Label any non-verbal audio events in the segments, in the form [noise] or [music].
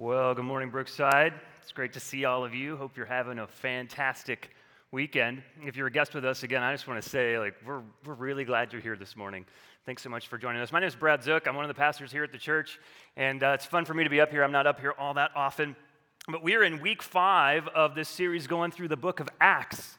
Well, good morning, Brookside. It's great to see all of you. Hope you're having a fantastic weekend. If you're a guest with us again, I just want to say, like, we're, we're really glad you're here this morning. Thanks so much for joining us. My name is Brad Zook. I'm one of the pastors here at the church, and uh, it's fun for me to be up here. I'm not up here all that often, but we're in week five of this series going through the book of Acts,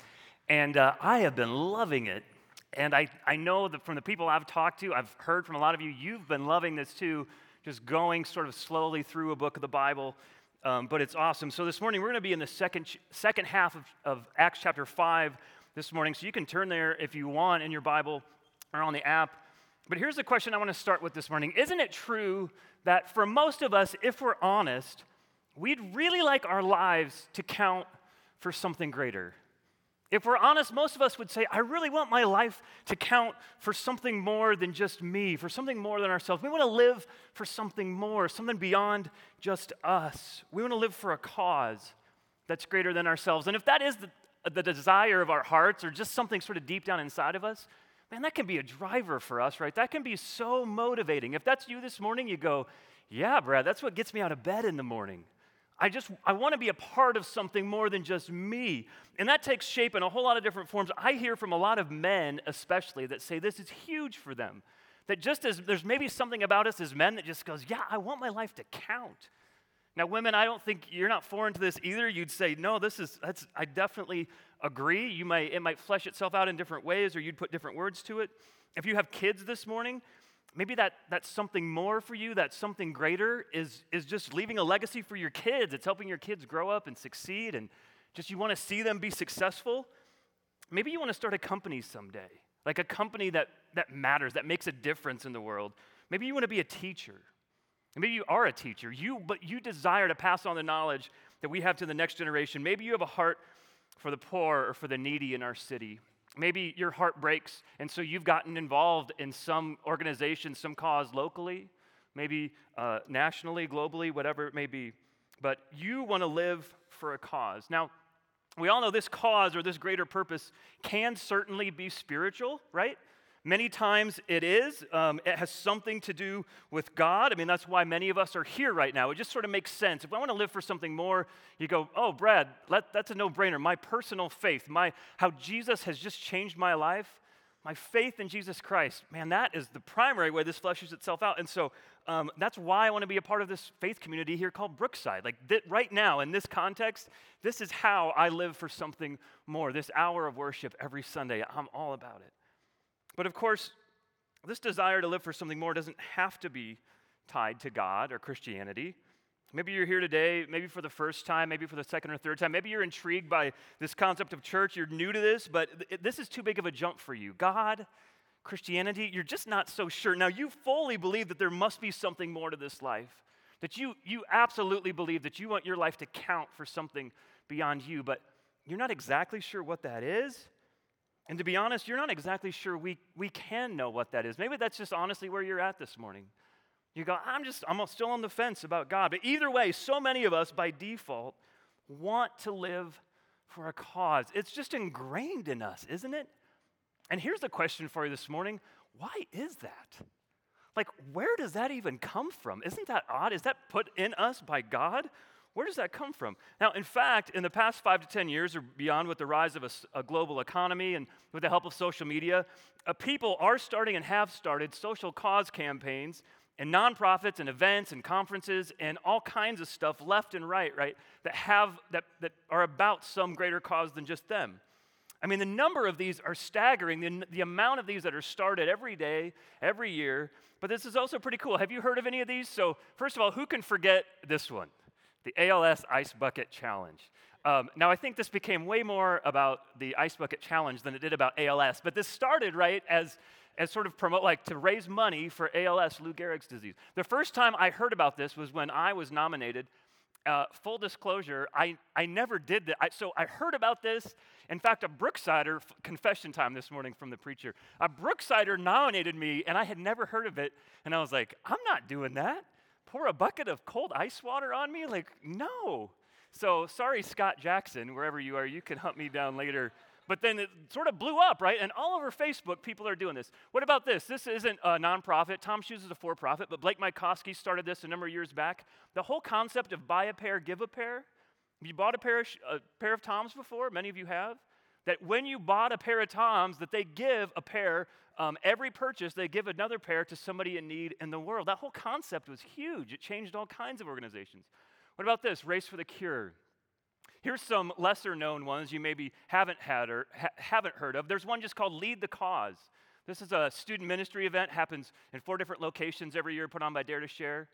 and uh, I have been loving it. And I, I know that from the people I've talked to, I've heard from a lot of you, you've been loving this too just going sort of slowly through a book of the Bible. Um, but it's awesome. So this morning, we're going to be in the second, second half of, of Acts chapter 5 this morning. So you can turn there if you want in your Bible or on the app. But here's the question I want to start with this morning Isn't it true that for most of us, if we're honest, we'd really like our lives to count for something greater? If we're honest, most of us would say, I really want my life to count for something more than just me, for something more than ourselves. We want to live for something more, something beyond just us. We want to live for a cause that's greater than ourselves. And if that is the, the desire of our hearts or just something sort of deep down inside of us, man, that can be a driver for us, right? That can be so motivating. If that's you this morning, you go, yeah, Brad, that's what gets me out of bed in the morning. I just I want to be a part of something more than just me. And that takes shape in a whole lot of different forms. I hear from a lot of men especially that say this is huge for them. That just as there's maybe something about us as men that just goes, "Yeah, I want my life to count." Now, women, I don't think you're not foreign to this either. You'd say, "No, this is that's I definitely agree. You might it might flesh itself out in different ways or you'd put different words to it. If you have kids this morning, maybe that, that's something more for you, that something greater is, is just leaving a legacy for your kids. It's helping your kids grow up and succeed, and just you want to see them be successful. Maybe you want to start a company someday, like a company that, that matters, that makes a difference in the world. Maybe you want to be a teacher. Maybe you are a teacher, you, but you desire to pass on the knowledge that we have to the next generation. Maybe you have a heart for the poor or for the needy in our city. Maybe your heart breaks, and so you've gotten involved in some organization, some cause locally, maybe uh, nationally, globally, whatever it may be. But you want to live for a cause. Now, we all know this cause or this greater purpose can certainly be spiritual, right? Many times it is. Um, it has something to do with God. I mean, that's why many of us are here right now. It just sort of makes sense. If I want to live for something more, you go, oh, Brad, let, that's a no brainer. My personal faith, my, how Jesus has just changed my life, my faith in Jesus Christ, man, that is the primary way this fleshes itself out. And so um, that's why I want to be a part of this faith community here called Brookside. Like th- right now, in this context, this is how I live for something more. This hour of worship every Sunday, I'm all about it. But of course, this desire to live for something more doesn't have to be tied to God or Christianity. Maybe you're here today, maybe for the first time, maybe for the second or third time. Maybe you're intrigued by this concept of church. You're new to this, but this is too big of a jump for you. God, Christianity, you're just not so sure. Now, you fully believe that there must be something more to this life, that you, you absolutely believe that you want your life to count for something beyond you, but you're not exactly sure what that is. And to be honest, you're not exactly sure we, we can know what that is. Maybe that's just honestly where you're at this morning. You go, I'm just, I'm still on the fence about God. But either way, so many of us by default want to live for a cause. It's just ingrained in us, isn't it? And here's the question for you this morning why is that? Like, where does that even come from? Isn't that odd? Is that put in us by God? Where does that come from? Now, in fact, in the past five to 10 years or beyond, with the rise of a, a global economy and with the help of social media, uh, people are starting and have started social cause campaigns and nonprofits and events and conferences and all kinds of stuff left and right, right, that have that, that are about some greater cause than just them. I mean, the number of these are staggering, the, the amount of these that are started every day, every year. But this is also pretty cool. Have you heard of any of these? So, first of all, who can forget this one? The ALS Ice Bucket Challenge. Um, now, I think this became way more about the Ice Bucket Challenge than it did about ALS, but this started, right, as, as sort of promote, like to raise money for ALS, Lou Gehrig's disease. The first time I heard about this was when I was nominated. Uh, full disclosure, I, I never did that. I, so I heard about this. In fact, a Brooksider, confession time this morning from the preacher, a Brooksider nominated me, and I had never heard of it. And I was like, I'm not doing that pour a bucket of cold ice water on me? Like, no. So sorry, Scott Jackson, wherever you are, you can hunt me down later. but then it sort of blew up, right? And all over Facebook, people are doing this. What about this? This isn't a nonprofit. Tom Shoes is a for profit, but Blake Mycoskie started this a number of years back. The whole concept of buy a pair, give a pair. You bought a pair of, a pair of Toms before? Many of you have that when you bought a pair of Toms, that they give a pair, um, every purchase, they give another pair to somebody in need in the world. That whole concept was huge. It changed all kinds of organizations. What about this? Race for the Cure. Here's some lesser known ones you maybe haven't had or ha- haven't heard of. There's one just called Lead the Cause. This is a student ministry event, happens in four different locations every year, put on by Dare to Share.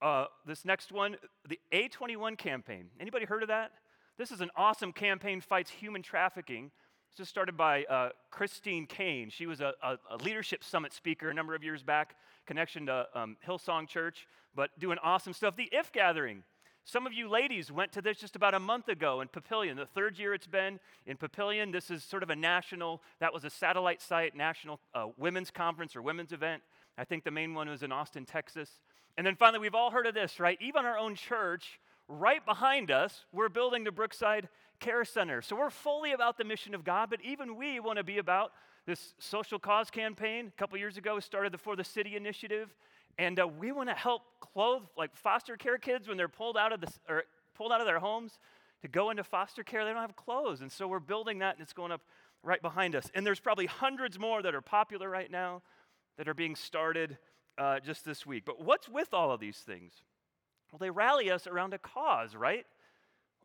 Uh, this next one, the A21 campaign. Anybody heard of that? This is an awesome campaign, fights human trafficking. This was started by uh, Christine Caine. She was a, a, a, leadership summit speaker a number of years back, connection to um, Hillsong Church, but doing awesome stuff. The If Gathering. Some of you ladies went to this just about a month ago in Papillion, the third year it's been in Papillion. This is sort of a national, that was a satellite site, national uh, women's conference or women's event. I think the main one was in Austin, Texas. And then finally, we've all heard of this, right? Even our own church right behind us, we're building the Brookside Care Center. So we're fully about the mission of God, but even we want to be about this social cause campaign. A couple years ago, we started the For the City initiative, and uh, we want to help clothe like foster care kids when they're pulled out of the or pulled out of their homes to go into foster care. They don't have clothes, and so we're building that, and it's going up right behind us. And there's probably hundreds more that are popular right now that are being started uh, just this week. But what's with all of these things? Well, they rally us around a cause, right?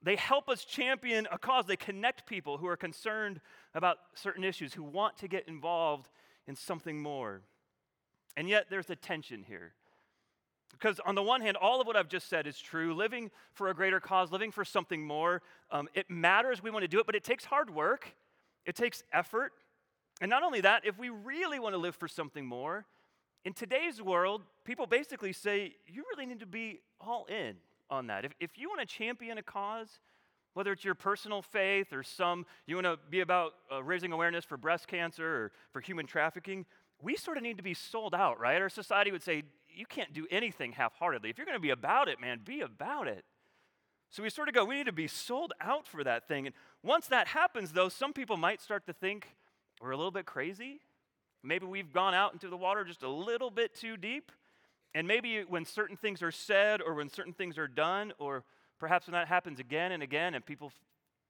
They help us champion a cause. They connect people who are concerned about certain issues, who want to get involved in something more. And yet, there's a tension here. Because, on the one hand, all of what I've just said is true. Living for a greater cause, living for something more, um, it matters. We want to do it, but it takes hard work, it takes effort. And not only that, if we really want to live for something more, in today's world, people basically say you really need to be all in on that. If, if you want to champion a cause, whether it's your personal faith or some, you want to be about uh, raising awareness for breast cancer or for human trafficking, we sort of need to be sold out, right? Our society would say, you can't do anything half heartedly. If you're going to be about it, man, be about it. So we sort of go, we need to be sold out for that thing. And once that happens, though, some people might start to think we're a little bit crazy. Maybe we've gone out into the water just a little bit too deep. And maybe when certain things are said or when certain things are done, or perhaps when that happens again and again and people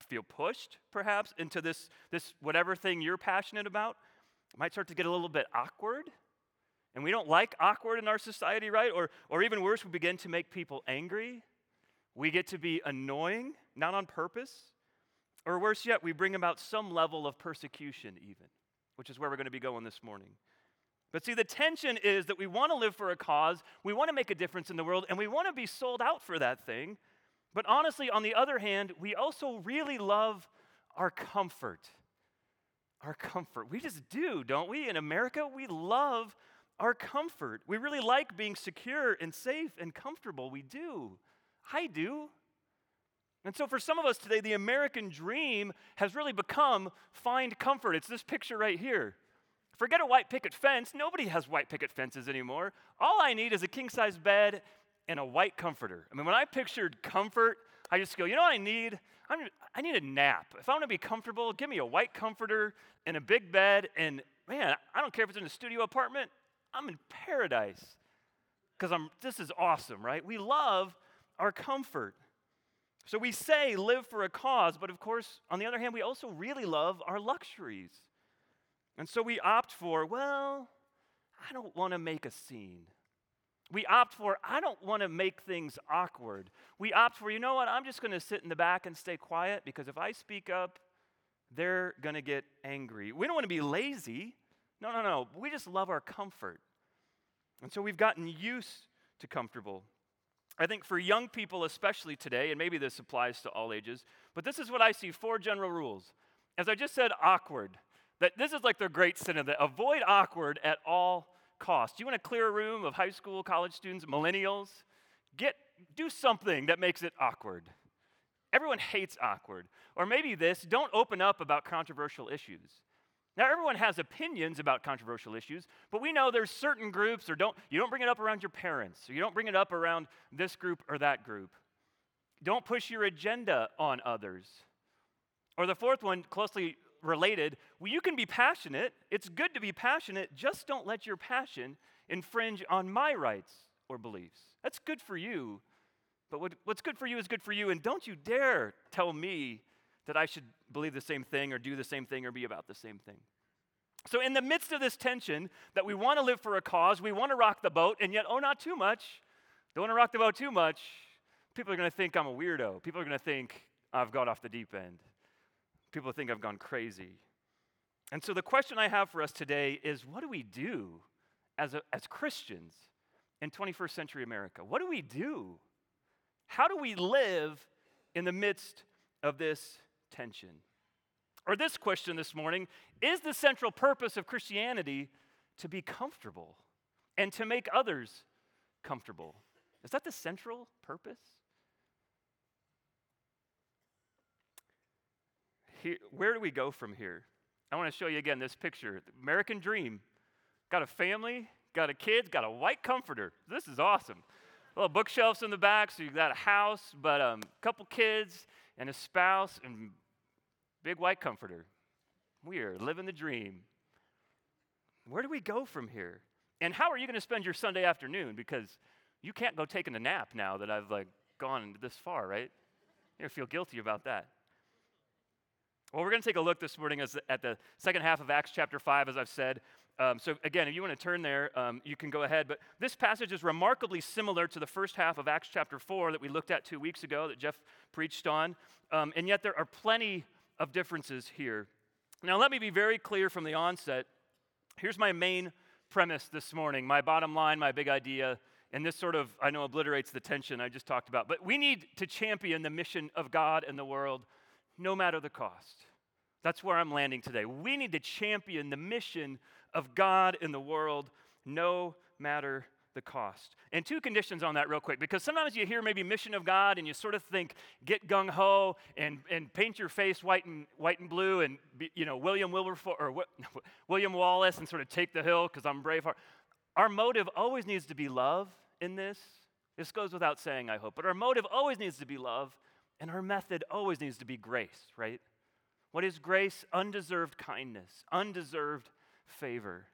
feel pushed perhaps into this, this whatever thing you're passionate about, it might start to get a little bit awkward. And we don't like awkward in our society, right? Or, or even worse, we begin to make people angry. We get to be annoying, not on purpose. Or worse yet, we bring about some level of persecution, even which is where we're going to be going this morning. But see, the tension is that we want to live for a cause, we want to make a difference in the world, and we want to be sold out for that thing. But honestly, on the other hand, we also really love our comfort. Our comfort. We just do, don't we? In America, we love our comfort. We really like being secure and safe and comfortable. We do. I do. And so, for some of us today, the American dream has really become find comfort. It's this picture right here. Forget a white picket fence. Nobody has white picket fences anymore. All I need is a king size bed and a white comforter. I mean, when I pictured comfort, I just go, you know what I need? I'm, I need a nap. If I want to be comfortable, give me a white comforter and a big bed. And man, I don't care if it's in a studio apartment, I'm in paradise. Because this is awesome, right? We love our comfort. So we say live for a cause, but of course, on the other hand, we also really love our luxuries. And so we opt for, well, I don't want to make a scene. We opt for, I don't want to make things awkward. We opt for, you know what, I'm just going to sit in the back and stay quiet because if I speak up, they're going to get angry. We don't want to be lazy. No, no, no. We just love our comfort. And so we've gotten used to comfortable. I think for young people, especially today, and maybe this applies to all ages, but this is what I see four general rules. As I just said, awkward. That this is like the great sin of that. Avoid awkward at all costs. You want to clear a room of high school, college students, millennials? Get do something that makes it awkward. Everyone hates awkward. Or maybe this, don't open up about controversial issues. Now, everyone has opinions about controversial issues, but we know there's certain groups, or don't, you don't bring it up around your parents, or you don't bring it up around this group or that group. Don't push your agenda on others. Or the fourth one, closely related. Well, you can be passionate. It's good to be passionate. Just don't let your passion infringe on my rights or beliefs. That's good for you. But what, what's good for you is good for you. And don't you dare tell me that I should believe the same thing or do the same thing or be about the same thing. So, in the midst of this tension that we want to live for a cause, we want to rock the boat, and yet, oh, not too much. Don't want to rock the boat too much. People are going to think I'm a weirdo. People are going to think I've gone off the deep end. People think I've gone crazy. And so, the question I have for us today is what do we do as, a, as Christians in 21st century America? What do we do? How do we live in the midst of this tension? Or this question this morning is the central purpose of Christianity to be comfortable and to make others comfortable? Is that the central purpose? Here, where do we go from here? I want to show you again this picture. American dream. Got a family, got a kid, got a white comforter. This is awesome. Little bookshelves in the back, so you got a house, but a um, couple kids and a spouse and big white comforter. We are living the dream. Where do we go from here? And how are you going to spend your Sunday afternoon? Because you can't go taking a nap now that I've like gone this far, right? You feel guilty about that. Well, we're going to take a look this morning as, at the second half of Acts chapter 5, as I've said. Um, so, again, if you want to turn there, um, you can go ahead. But this passage is remarkably similar to the first half of Acts chapter 4 that we looked at two weeks ago that Jeff preached on. Um, and yet, there are plenty of differences here. Now, let me be very clear from the onset. Here's my main premise this morning, my bottom line, my big idea. And this sort of, I know, obliterates the tension I just talked about. But we need to champion the mission of God in the world no matter the cost. That's where I'm landing today. We need to champion the mission of God in the world no matter the cost. And two conditions on that, real quick, because sometimes you hear maybe mission of God and you sort of think get gung ho and, and paint your face white and white and blue and be, you know William Wilberforce or [laughs] William Wallace and sort of take the hill because I'm Braveheart. Our motive always needs to be love in this. This goes without saying, I hope, but our motive always needs to be love, and our method always needs to be grace, right? What is grace? Undeserved kindness, undeserved favor.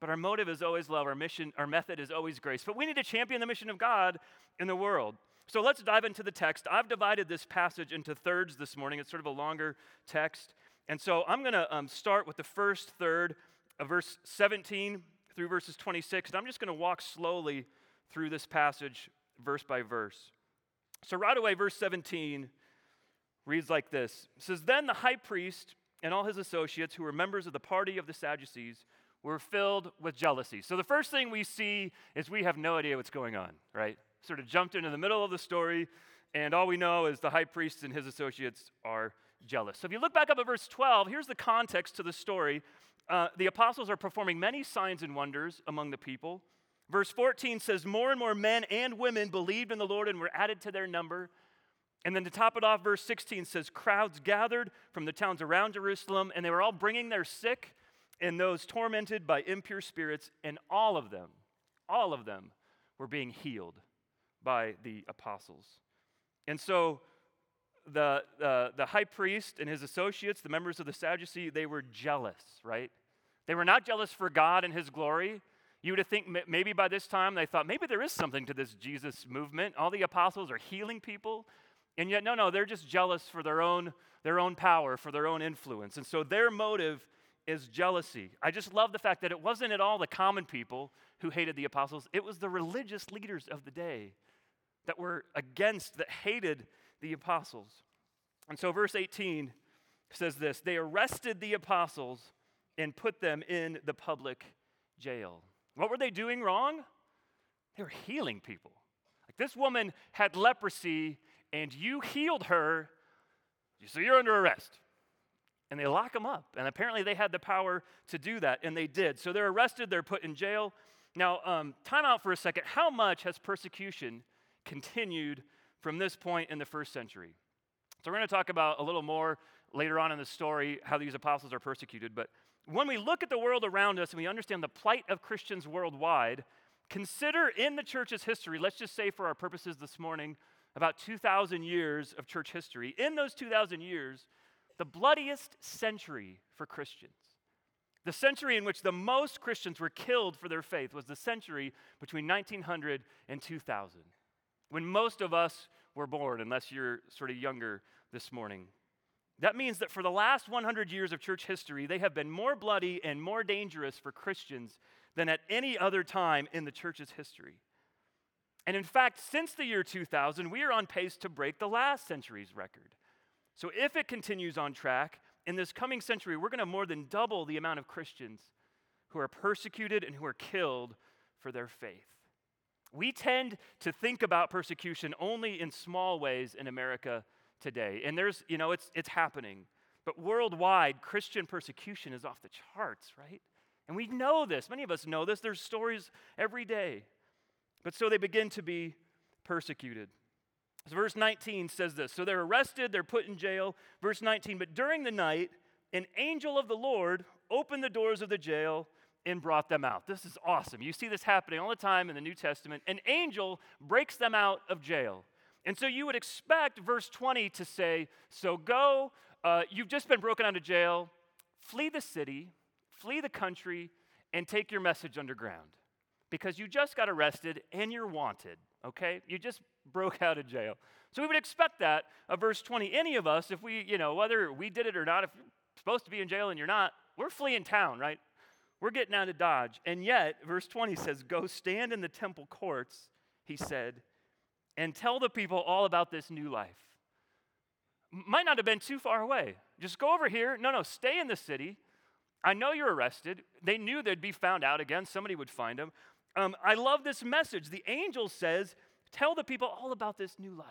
But our motive is always love. Our mission, our method is always grace. But we need to champion the mission of God in the world. So let's dive into the text. I've divided this passage into thirds this morning. It's sort of a longer text. And so I'm going to um, start with the first third of verse 17 through verses 26. And I'm just going to walk slowly through this passage, verse by verse. So, right away, verse 17 reads like this It says, Then the high priest and all his associates, who were members of the party of the Sadducees, were filled with jealousy. So the first thing we see is we have no idea what's going on, right? Sort of jumped into the middle of the story, and all we know is the high priest and his associates are jealous. So if you look back up at verse 12, here's the context to the story. Uh, the apostles are performing many signs and wonders among the people. Verse 14 says, More and more men and women believed in the Lord and were added to their number. And then to top it off, verse 16 says, Crowds gathered from the towns around Jerusalem, and they were all bringing their sick and those tormented by impure spirits, and all of them, all of them were being healed by the apostles. And so the, the, the high priest and his associates, the members of the Sadducee, they were jealous, right? They were not jealous for God and his glory. You would think maybe by this time they thought maybe there is something to this Jesus movement. All the apostles are healing people. And yet, no, no, they're just jealous for their own, their own power, for their own influence. And so their motive is jealousy. I just love the fact that it wasn't at all the common people who hated the apostles, it was the religious leaders of the day that were against, that hated the apostles. And so, verse 18 says this They arrested the apostles and put them in the public jail. What were they doing wrong? They were healing people. Like this woman had leprosy and you healed her, so you're under arrest. And they lock them up. And apparently they had the power to do that, and they did. So they're arrested, they're put in jail. Now, um, time out for a second. How much has persecution continued from this point in the first century? So we're going to talk about a little more later on in the story how these apostles are persecuted. But when we look at the world around us and we understand the plight of Christians worldwide, consider in the church's history, let's just say for our purposes this morning, about 2,000 years of church history. In those 2,000 years, the bloodiest century for Christians. The century in which the most Christians were killed for their faith was the century between 1900 and 2000, when most of us were born, unless you're sort of younger this morning. That means that for the last 100 years of church history, they have been more bloody and more dangerous for Christians than at any other time in the church's history. And in fact, since the year 2000, we are on pace to break the last century's record. So if it continues on track, in this coming century, we're going to more than double the amount of Christians who are persecuted and who are killed for their faith. We tend to think about persecution only in small ways in America today. And there's, you know, it's, it's happening. But worldwide, Christian persecution is off the charts, right? And we know this. Many of us know this. There's stories every day. But so they begin to be persecuted. Verse 19 says this So they're arrested, they're put in jail. Verse 19, but during the night, an angel of the Lord opened the doors of the jail and brought them out. This is awesome. You see this happening all the time in the New Testament. An angel breaks them out of jail. And so you would expect verse 20 to say, So go, uh, you've just been broken out of jail, flee the city, flee the country, and take your message underground. Because you just got arrested and you're wanted, okay? You just broke out of jail. So we would expect that of verse 20. Any of us, if we, you know, whether we did it or not, if you're supposed to be in jail and you're not, we're fleeing town, right? We're getting out of Dodge. And yet, verse 20 says, Go stand in the temple courts, he said, and tell the people all about this new life. Might not have been too far away. Just go over here. No, no, stay in the city. I know you're arrested. They knew they'd be found out again. Somebody would find them. Um, I love this message. The angel says, Tell the people all about this new life.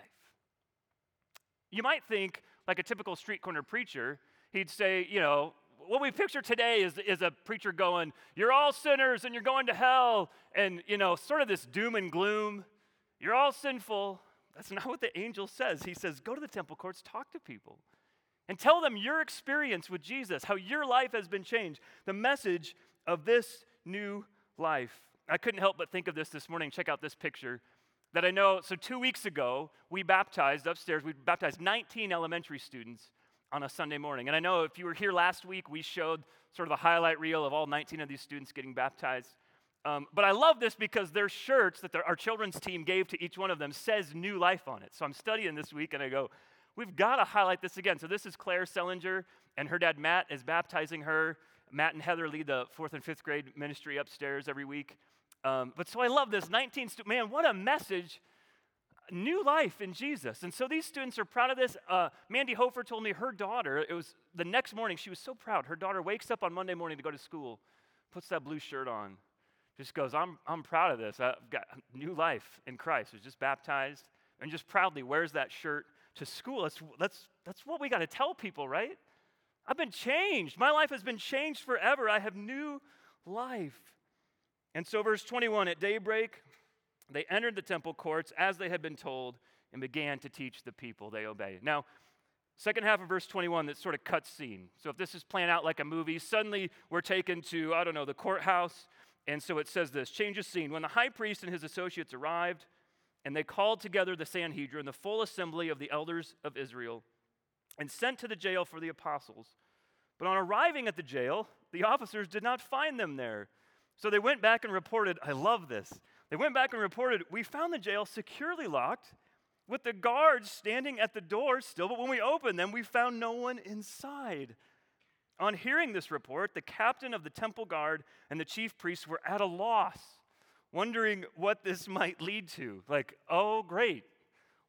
You might think, like a typical street corner preacher, he'd say, you know, what we picture today is, is a preacher going, You're all sinners and you're going to hell, and, you know, sort of this doom and gloom. You're all sinful. That's not what the angel says. He says, Go to the temple courts, talk to people, and tell them your experience with Jesus, how your life has been changed, the message of this new life. I couldn't help but think of this this morning. Check out this picture that I know. So, two weeks ago, we baptized upstairs, we baptized 19 elementary students on a Sunday morning. And I know if you were here last week, we showed sort of a highlight reel of all 19 of these students getting baptized. Um, but I love this because their shirts that our children's team gave to each one of them says new life on it. So I'm studying this week and I go, we've got to highlight this again. So this is Claire Sellinger, and her dad Matt is baptizing her. Matt and Heather lead the fourth and fifth grade ministry upstairs every week. Um, but so I love this 19 stu- man, what a message. New life in Jesus. And so these students are proud of this. Uh, Mandy Hofer told me her daughter, it was the next morning, she was so proud. Her daughter wakes up on Monday morning to go to school, puts that blue shirt on, just goes, I'm, I'm proud of this. I've got new life in Christ. Was just baptized and just proudly wears that shirt to school. That's, that's, that's what we got to tell people, right? I've been changed. My life has been changed forever. I have new life. And so, verse 21 at daybreak, they entered the temple courts as they had been told and began to teach the people. They obeyed. Now, second half of verse 21, that sort of cuts scene. So, if this is playing out like a movie, suddenly we're taken to, I don't know, the courthouse. And so it says this change of scene. When the high priest and his associates arrived, and they called together the Sanhedrin, the full assembly of the elders of Israel, and sent to the jail for the apostles. But on arriving at the jail, the officers did not find them there. So they went back and reported, I love this. They went back and reported, We found the jail securely locked with the guards standing at the door still, but when we opened them, we found no one inside. On hearing this report, the captain of the temple guard and the chief priests were at a loss, wondering what this [laughs] might lead to. Like, oh, great.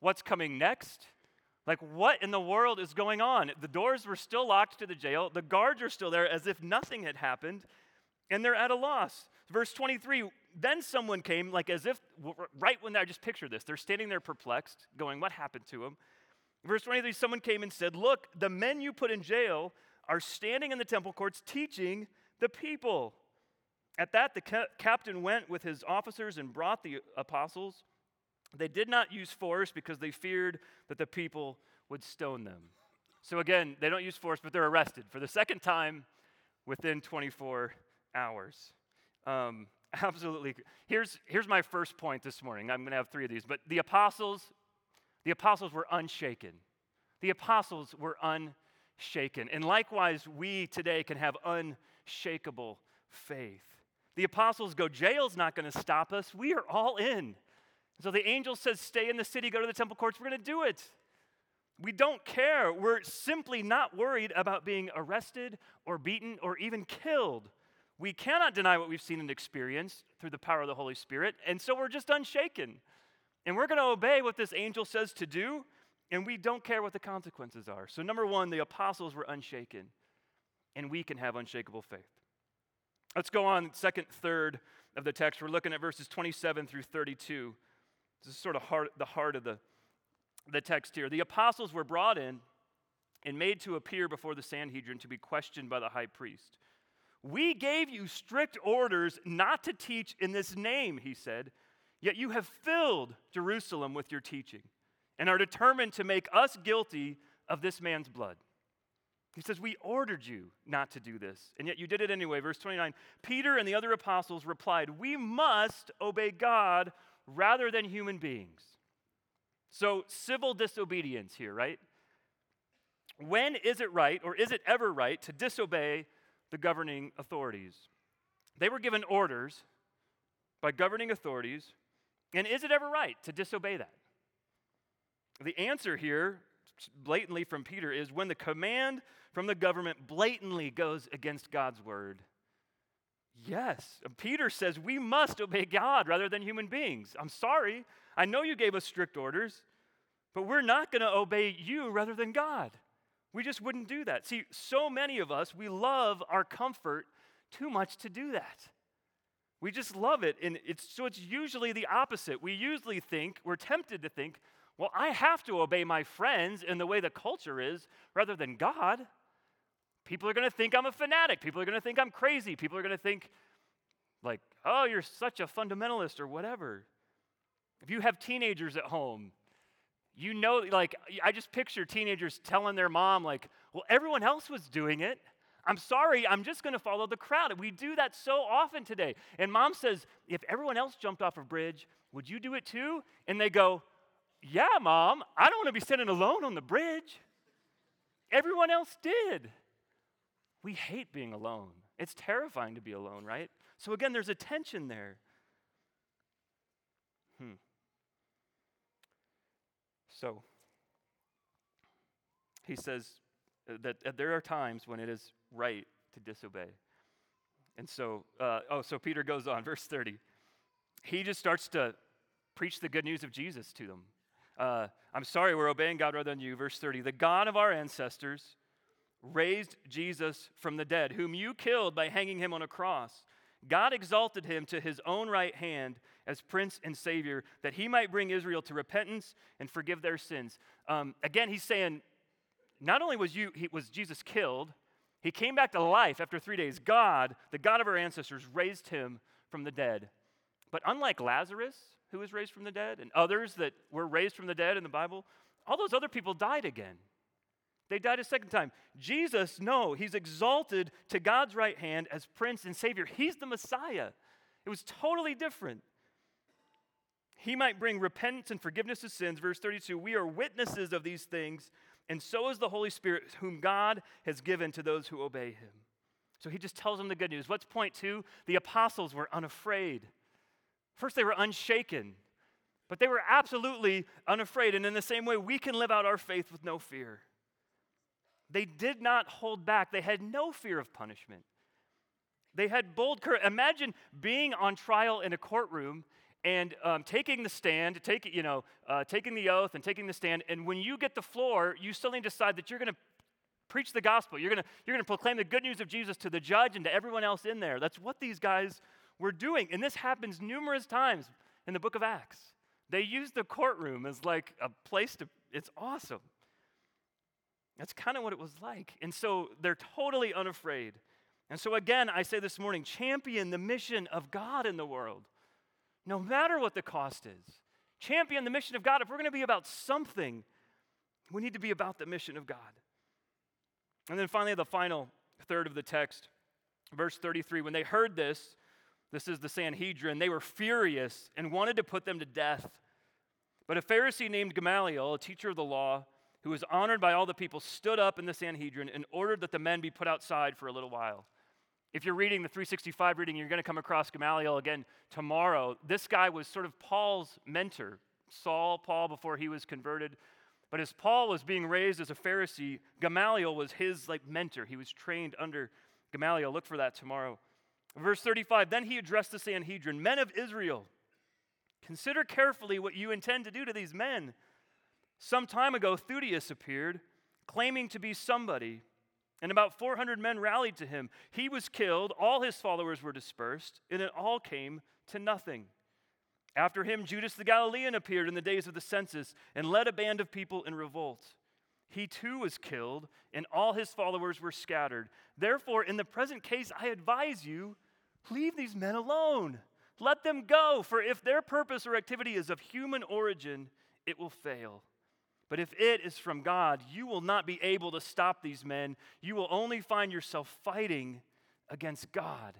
What's coming next? Like, what in the world is going on? The doors were still locked to the jail. The guards are still there as if nothing had happened and they're at a loss. Verse 23 then someone came, like as if, right when I just picture this, they're standing there perplexed, going, What happened to him? Verse 23 someone came and said, Look, the men you put in jail are standing in the temple courts teaching the people. At that, the ca- captain went with his officers and brought the apostles. They did not use force because they feared that the people would stone them. So, again, they don't use force, but they're arrested for the second time within 24 hours. Um, [laughs] absolutely. Here's, here's my first point this morning. I'm going to have three of these. But the apostles, the apostles were unshaken. The apostles were unshaken. And likewise, we today can have unshakable faith. The apostles go, jail's not going to stop us. We are all in. So the angel says, stay in the city, go to the temple courts. We're going to do it. We don't care. We're simply not worried about being arrested or beaten or even killed. We cannot deny what we've seen and experienced through the power of the Holy Spirit, and so we're just unshaken. And we're going to obey what this angel says to do, and we don't care what the consequences are. So, number one, the apostles were unshaken, and we can have unshakable faith. Let's go on, second, third of the text. We're looking at verses 27 through 32. This is sort of heart, the heart of the, the text here. The apostles were brought in and made to appear before the Sanhedrin to be questioned by the high priest. We gave you strict orders not to teach in this name, he said, yet you have filled Jerusalem with your teaching and are determined to make us guilty of this man's blood. He says, We ordered you not to do this, and yet you did it anyway. Verse 29 Peter and the other apostles replied, We must obey God rather than human beings. So, civil disobedience here, right? When is it right, or is it ever right, to disobey the governing authorities. They were given orders by governing authorities, and is it ever right to disobey that? The answer here, blatantly from Peter, is when the command from the government blatantly goes against God's word. Yes, Peter says we must obey God rather than human beings. I'm sorry, I know you gave us strict orders, but we're not going to obey you rather than God. We just wouldn't do that. See, so many of us, we love our comfort too much to do that. We just love it. And it's, so it's usually the opposite. We usually think, we're tempted to think, well, I have to obey my friends in the way the culture is rather than God. People are going to think I'm a fanatic. People are going to think I'm crazy. People are going to think, like, oh, you're such a fundamentalist or whatever. If you have teenagers at home, you know, like, I just picture teenagers telling their mom, like, well, everyone else was doing it. I'm sorry, I'm just going to follow the crowd. We do that so often today. And mom says, if everyone else jumped off a bridge, would you do it too? And they go, yeah, mom, I don't want to be sitting alone on the bridge. Everyone else did. We hate being alone. It's terrifying to be alone, right? So again, there's a tension there. Hmm. So, he says that there are times when it is right to disobey. And so, uh, oh, so Peter goes on, [laughs] verse 30. He just starts to preach the good news of Jesus to them. Uh, I'm sorry, we're obeying God rather than you. Verse 30. The God of our ancestors raised Jesus from the dead, whom you killed by hanging him on a cross. God exalted him to his own right hand as Prince and Savior, that he might bring Israel to repentance and forgive their sins. Um, again, he's saying, not only was, you, he, was Jesus killed, he came back to life after three days. God, the God of our ancestors, raised him from the dead. But unlike Lazarus, who was raised from the dead, and others that were raised from the dead in the Bible, all those other people died again. They died a second time. Jesus, no, he's exalted to God's right hand as Prince and Savior. He's the Messiah. It was totally different. He might bring repentance and forgiveness of sins. Verse 32 We are witnesses of these things, and so is the Holy Spirit, whom God has given to those who obey him. So he just tells them the good news. What's point two? The apostles were unafraid. First, they were unshaken, but they were absolutely unafraid. And in the same way, we can live out our faith with no fear. They did not hold back, they had no fear of punishment. They had bold courage. Imagine being on trial in a courtroom and um, taking the stand, take, you know, uh, taking the oath and taking the stand. And when you get the floor, you suddenly decide that you're going to preach the gospel. You're going to you're going to proclaim the good news of Jesus to the judge and to everyone else in there. That's what these guys were doing. And this happens numerous times in the book of Acts. They use the courtroom as like a place to, it's awesome. That's kind of what it was like. And so they're totally unafraid. And so, again, I say this morning champion the mission of God in the world, no matter what the cost is. Champion the mission of God. If we're going to be about something, we need to be about the mission of God. And then finally, the final third of the text, verse 33 when they heard this, this is the Sanhedrin, they were furious and wanted to put them to death. But a Pharisee named Gamaliel, a teacher of the law, who was honored by all the people, stood up in the Sanhedrin and ordered that the men be put outside for a little while. If you're reading the 365 reading, you're going to come across Gamaliel again tomorrow. This guy was sort of Paul's mentor, Saul, Paul, before he was converted. But as Paul was being raised as a Pharisee, Gamaliel was his like mentor. He was trained under Gamaliel. Look for that tomorrow. Verse 35 Then he addressed the Sanhedrin Men of Israel, consider carefully what you intend to do to these men. Some time ago, Theudas appeared, claiming to be somebody, and about 400 men rallied to him. He was killed, all his followers were dispersed, and it all came to nothing. After him, Judas the Galilean appeared in the days of the census and led a band of people in revolt. He too was killed, and all his followers were scattered. Therefore, in the present case, I advise you leave these men alone. Let them go, for if their purpose or activity is of human origin, it will fail. But if it is from God, you will not be able to stop these men. You will only find yourself fighting against God.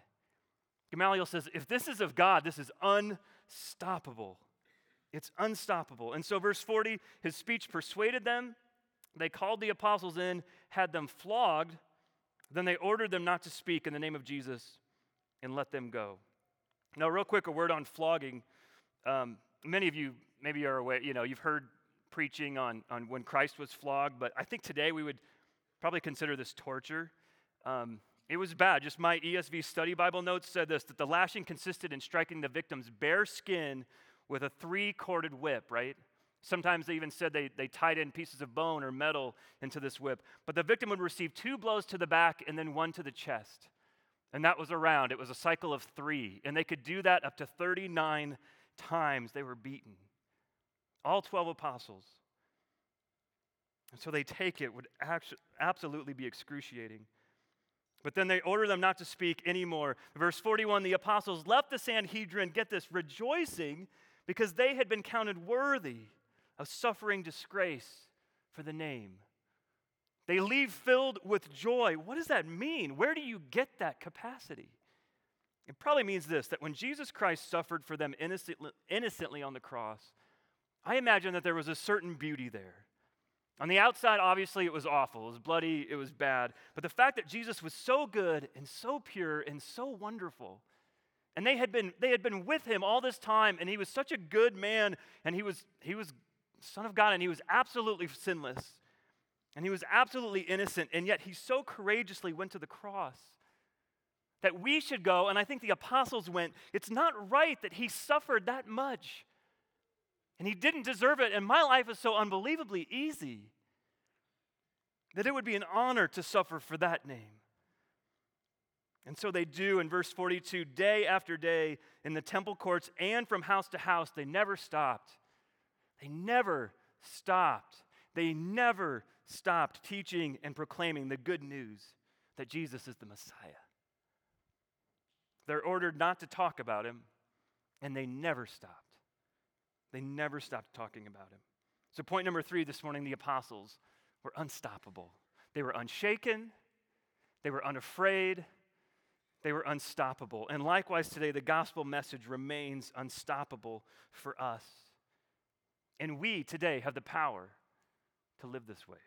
Gamaliel says, if this is of God, this is unstoppable. It's unstoppable. And so, verse 40, his speech persuaded them. They called the apostles in, had them flogged. Then they ordered them not to speak in the name of Jesus and let them go. Now, real quick, a word on flogging. Um, many of you maybe are aware, you know, you've heard preaching on, on when Christ was flogged, but I think today we would probably consider this torture. Um, it was bad. Just my ESV study Bible notes said this that the lashing consisted in striking the victim's bare skin with a three corded whip, right? Sometimes they even said they, they tied in pieces of bone or metal into this whip. But the victim would receive two blows to the back and then one to the chest. And that was around. It was a cycle of three. And they could do that up to 39 times they were beaten all 12 apostles. And so they take it, would absolutely be excruciating. But then they order them not to speak anymore. Verse 41 the apostles left the Sanhedrin, get this, rejoicing because they had been counted worthy of suffering disgrace for the name. They leave filled with joy. What does that mean? Where do you get that capacity? It probably means this that when Jesus Christ suffered for them innocently, innocently on the cross, I imagine that there was a certain beauty there. On the outside, obviously, it was awful. It was bloody, it was bad. But the fact that Jesus was so good and so pure and so wonderful, and they had been, they had been with him all this time, and he was such a good man, and he was, he was Son of God, and he was absolutely sinless, and he was absolutely innocent, and yet he so courageously went to the cross that we should go, and I think the apostles went, it's not right that he suffered that much. And he didn't deserve it. And my life is so unbelievably easy that it would be an honor to suffer for that name. And so they do in verse 42 day after day in the temple courts and from house to house. They never stopped. They never stopped. They never stopped teaching and proclaiming the good news that Jesus is the Messiah. They're ordered not to talk about him, and they never stopped. They never stopped talking about him. So, point number three this morning the apostles were unstoppable. They were unshaken, they were unafraid, they were unstoppable. And likewise, today, the gospel message remains unstoppable for us. And we today have the power to live this way.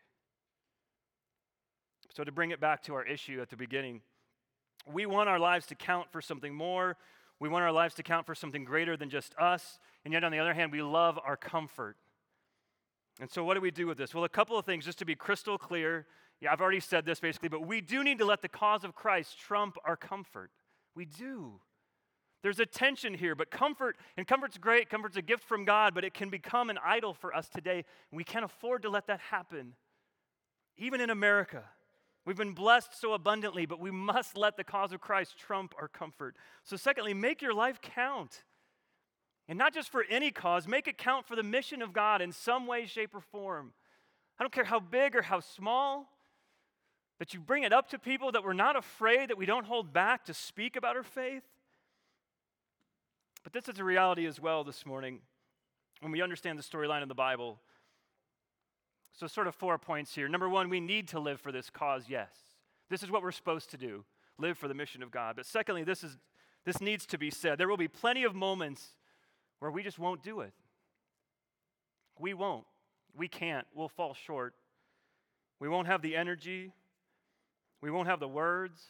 So, to bring it back to our issue at the beginning, we want our lives to count for something more. We want our lives to count for something greater than just us. And yet, on the other hand, we love our comfort. And so, what do we do with this? Well, a couple of things just to be crystal clear. Yeah, I've already said this basically, but we do need to let the cause of Christ trump our comfort. We do. There's a tension here, but comfort, and comfort's great, comfort's a gift from God, but it can become an idol for us today. We can't afford to let that happen, even in America. We've been blessed so abundantly, but we must let the cause of Christ trump our comfort. So, secondly, make your life count. And not just for any cause, make it count for the mission of God in some way, shape, or form. I don't care how big or how small, that you bring it up to people, that we're not afraid, that we don't hold back to speak about our faith. But this is a reality as well this morning when we understand the storyline of the Bible. So, sort of four points here. Number one, we need to live for this cause, yes. This is what we're supposed to do live for the mission of God. But secondly, this, is, this needs to be said. There will be plenty of moments where we just won't do it. We won't. We can't. We'll fall short. We won't have the energy. We won't have the words.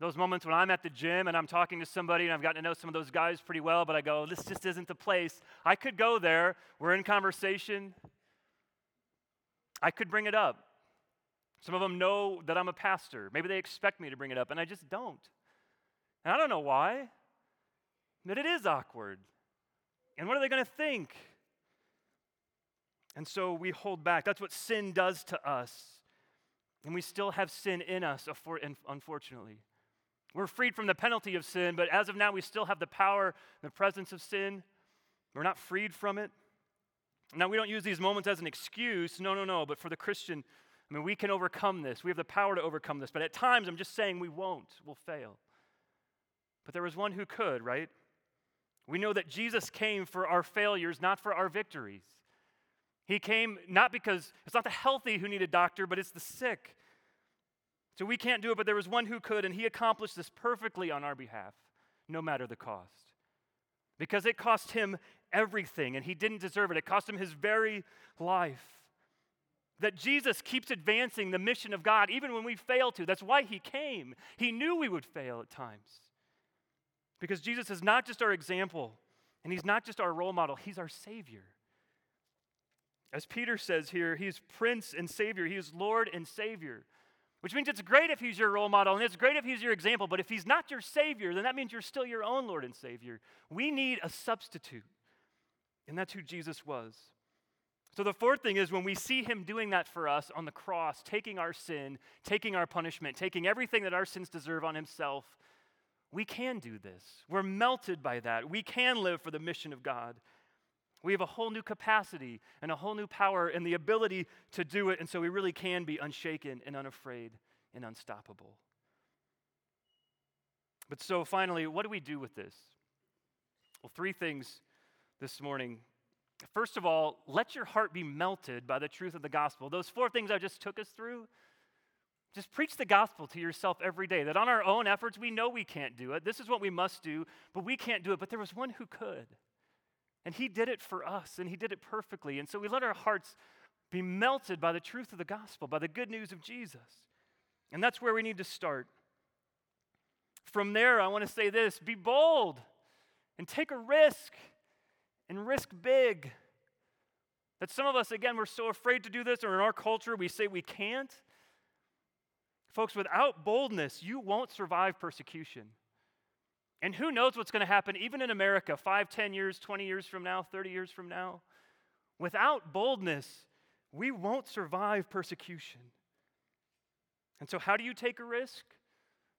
Those moments when I'm at the gym and I'm talking to somebody and I've gotten to know some of those guys pretty well, but I go, this just isn't the place. I could go there. We're in conversation. I could bring it up. Some of them know that I'm a pastor. Maybe they expect me to bring it up, and I just don't. And I don't know why, but it is awkward. And what are they going to think? And so we hold back. That's what sin does to us. And we still have sin in us, unfortunately. We're freed from the penalty of sin, but as of now, we still have the power the presence of sin. We're not freed from it. Now, we don't use these moments as an excuse. No, no, no. But for the Christian, I mean, we can overcome this. We have the power to overcome this. But at times, I'm just saying we won't. We'll fail. But there was one who could, right? We know that Jesus came for our failures, not for our victories. He came not because it's not the healthy who need a doctor, but it's the sick. So we can't do it, but there was one who could, and he accomplished this perfectly on our behalf, no matter the cost. Because it cost him everything, and he didn't deserve it. It cost him his very life. That Jesus keeps advancing the mission of God even when we fail to. That's why he came. He knew we would fail at times. Because Jesus is not just our example, and he's not just our role model, he's our Savior. As Peter says here, he's Prince and Savior, he is Lord and Savior. Which means it's great if he's your role model and it's great if he's your example, but if he's not your Savior, then that means you're still your own Lord and Savior. We need a substitute, and that's who Jesus was. So, the fourth thing is when we see him doing that for us on the cross, taking our sin, taking our punishment, taking everything that our sins deserve on himself, we can do this. We're melted by that. We can live for the mission of God. We have a whole new capacity and a whole new power and the ability to do it, and so we really can be unshaken and unafraid and unstoppable. But so, finally, what do we do with this? Well, three things this morning First of all, let your heart be melted by the truth of the gospel. Those four things I just took us through, just preach the gospel to yourself every day. That on our own efforts, we know we can't do it. This is what we must do, but we can't do it. But there was one who could. And he did it for us, and he did it perfectly. And so we let our hearts be melted by the truth of the gospel, by the good news of Jesus. And that's where we need to start. From there, I want to say this be bold and take a risk and risk big. That some of us, again, we're so afraid to do this, or in our culture, we say we can't. Folks, without boldness, you won't survive persecution. And who knows what's going to happen, even in America, 5, 10 years, 20 years from now, 30 years from now. Without boldness, we won't survive persecution. And so, how do you take a risk?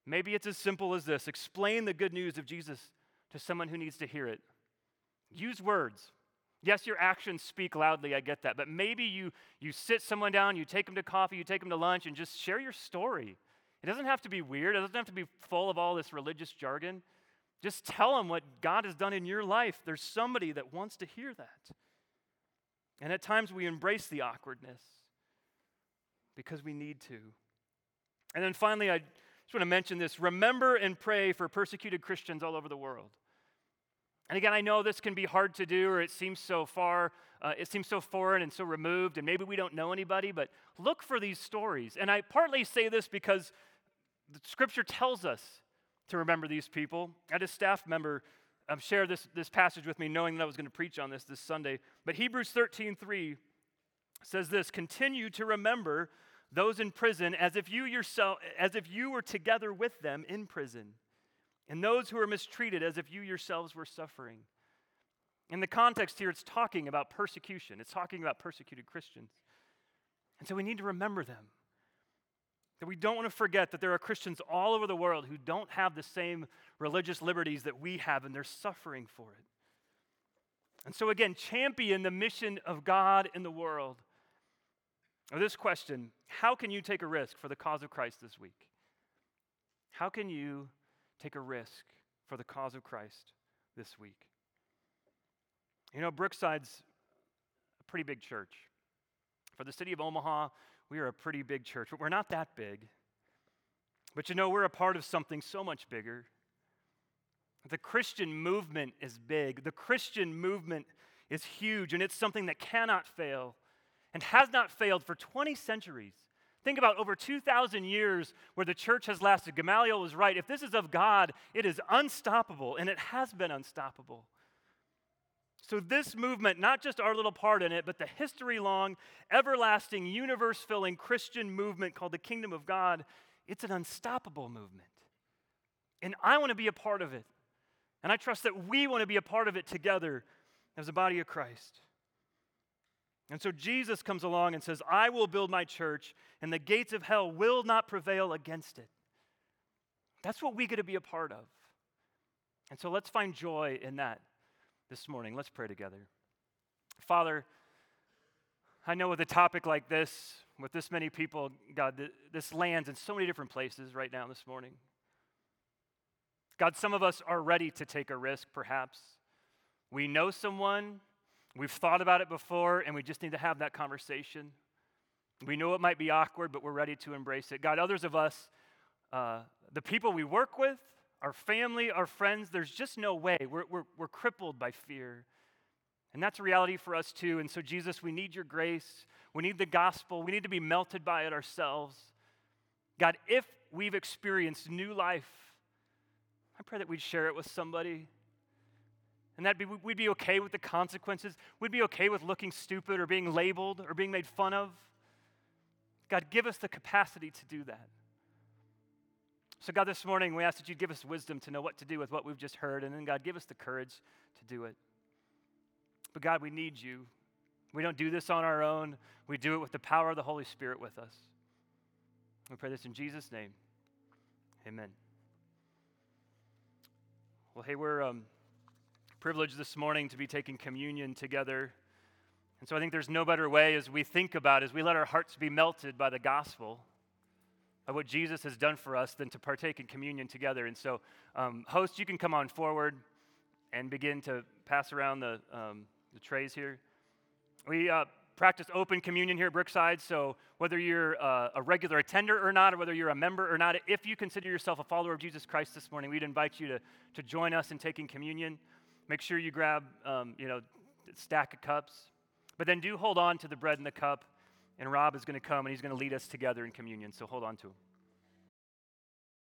Maybe it's as simple as this explain the good news of Jesus to someone who needs to hear it. Use words. Yes, your actions speak loudly, I get that. But maybe you, you sit someone down, you take them to coffee, you take them to lunch, and just share your story. It doesn't have to be weird, it doesn't have to be full of all this religious jargon. Just tell them what God has done in your life. There's somebody that wants to hear that. And at times we embrace the awkwardness because we need to. And then finally, I just want to mention this remember and pray for persecuted Christians all over the world. And again, I know this can be hard to do, or it seems so far, uh, it seems so foreign and so removed, and maybe we don't know anybody, but look for these stories. And I partly say this because the scripture tells us to remember these people. I had a staff member um, share this, this passage with me, knowing that I was going to preach on this this Sunday. But Hebrews 13 3 says this continue to remember those in prison as if you yourself as if you were together with them in prison and those who are mistreated as if you yourselves were suffering. In the context here, it's talking about persecution, it's talking about persecuted Christians. And so we need to remember them. That we don't want to forget that there are Christians all over the world who don't have the same religious liberties that we have, and they're suffering for it. And so, again, champion the mission of God in the world. Or this question How can you take a risk for the cause of Christ this week? How can you take a risk for the cause of Christ this week. You know, Brookside's a pretty big church. For the city of Omaha, we are a pretty big church, but we're not that big. But you know, we're a part of something so much bigger. The Christian movement is big. The Christian movement is huge, and it's something that cannot fail. and has not failed for 20 centuries. Think about over 2,000 years where the church has lasted. Gamaliel was right. If this is of God, it is unstoppable, and it has been unstoppable. So, this movement, not just our little part in it, but the history long, everlasting, universe filling Christian movement called the Kingdom of God, it's an unstoppable movement. And I want to be a part of it. And I trust that we want to be a part of it together as a body of Christ. And so Jesus comes along and says, I will build my church, and the gates of hell will not prevail against it. That's what we get to be a part of. And so let's find joy in that this morning. Let's pray together. Father, I know with a topic like this, with this many people, God, this lands in so many different places right now this morning. God, some of us are ready to take a risk, perhaps. We know someone, we've thought about it before, and we just need to have that conversation. We know it might be awkward, but we're ready to embrace it. God, others of us, uh, the people we work with, our family, our friends, there's just no way. We're, we're, we're crippled by fear. And that's a reality for us too. And so, Jesus, we need your grace. We need the gospel. We need to be melted by it ourselves. God, if we've experienced new life, I pray that we'd share it with somebody. And that we'd be okay with the consequences. We'd be okay with looking stupid or being labeled or being made fun of. God, give us the capacity to do that. So, God, this morning we ask that you'd give us wisdom to know what to do with what we've just heard. And then, God, give us the courage to do it. But, God, we need you. We don't do this on our own, we do it with the power of the Holy Spirit with us. We pray this in Jesus' name. Amen. Well, hey, we're um, privileged this morning to be taking communion together. And so I think there's no better way as we think about, as we let our hearts be melted by the gospel of what Jesus has done for us, than to partake in communion together. And so, um, host, you can come on forward and begin to pass around the, um, the trays here. We uh, practice open communion here at Brookside. So, whether you're uh, a regular attender or not, or whether you're a member or not, if you consider yourself a follower of Jesus Christ this morning, we'd invite you to, to join us in taking communion. Make sure you grab, um, you know, stack of cups. But then do hold on to the bread and the cup, and Rob is going to come and he's going to lead us together in communion. So, hold on to him.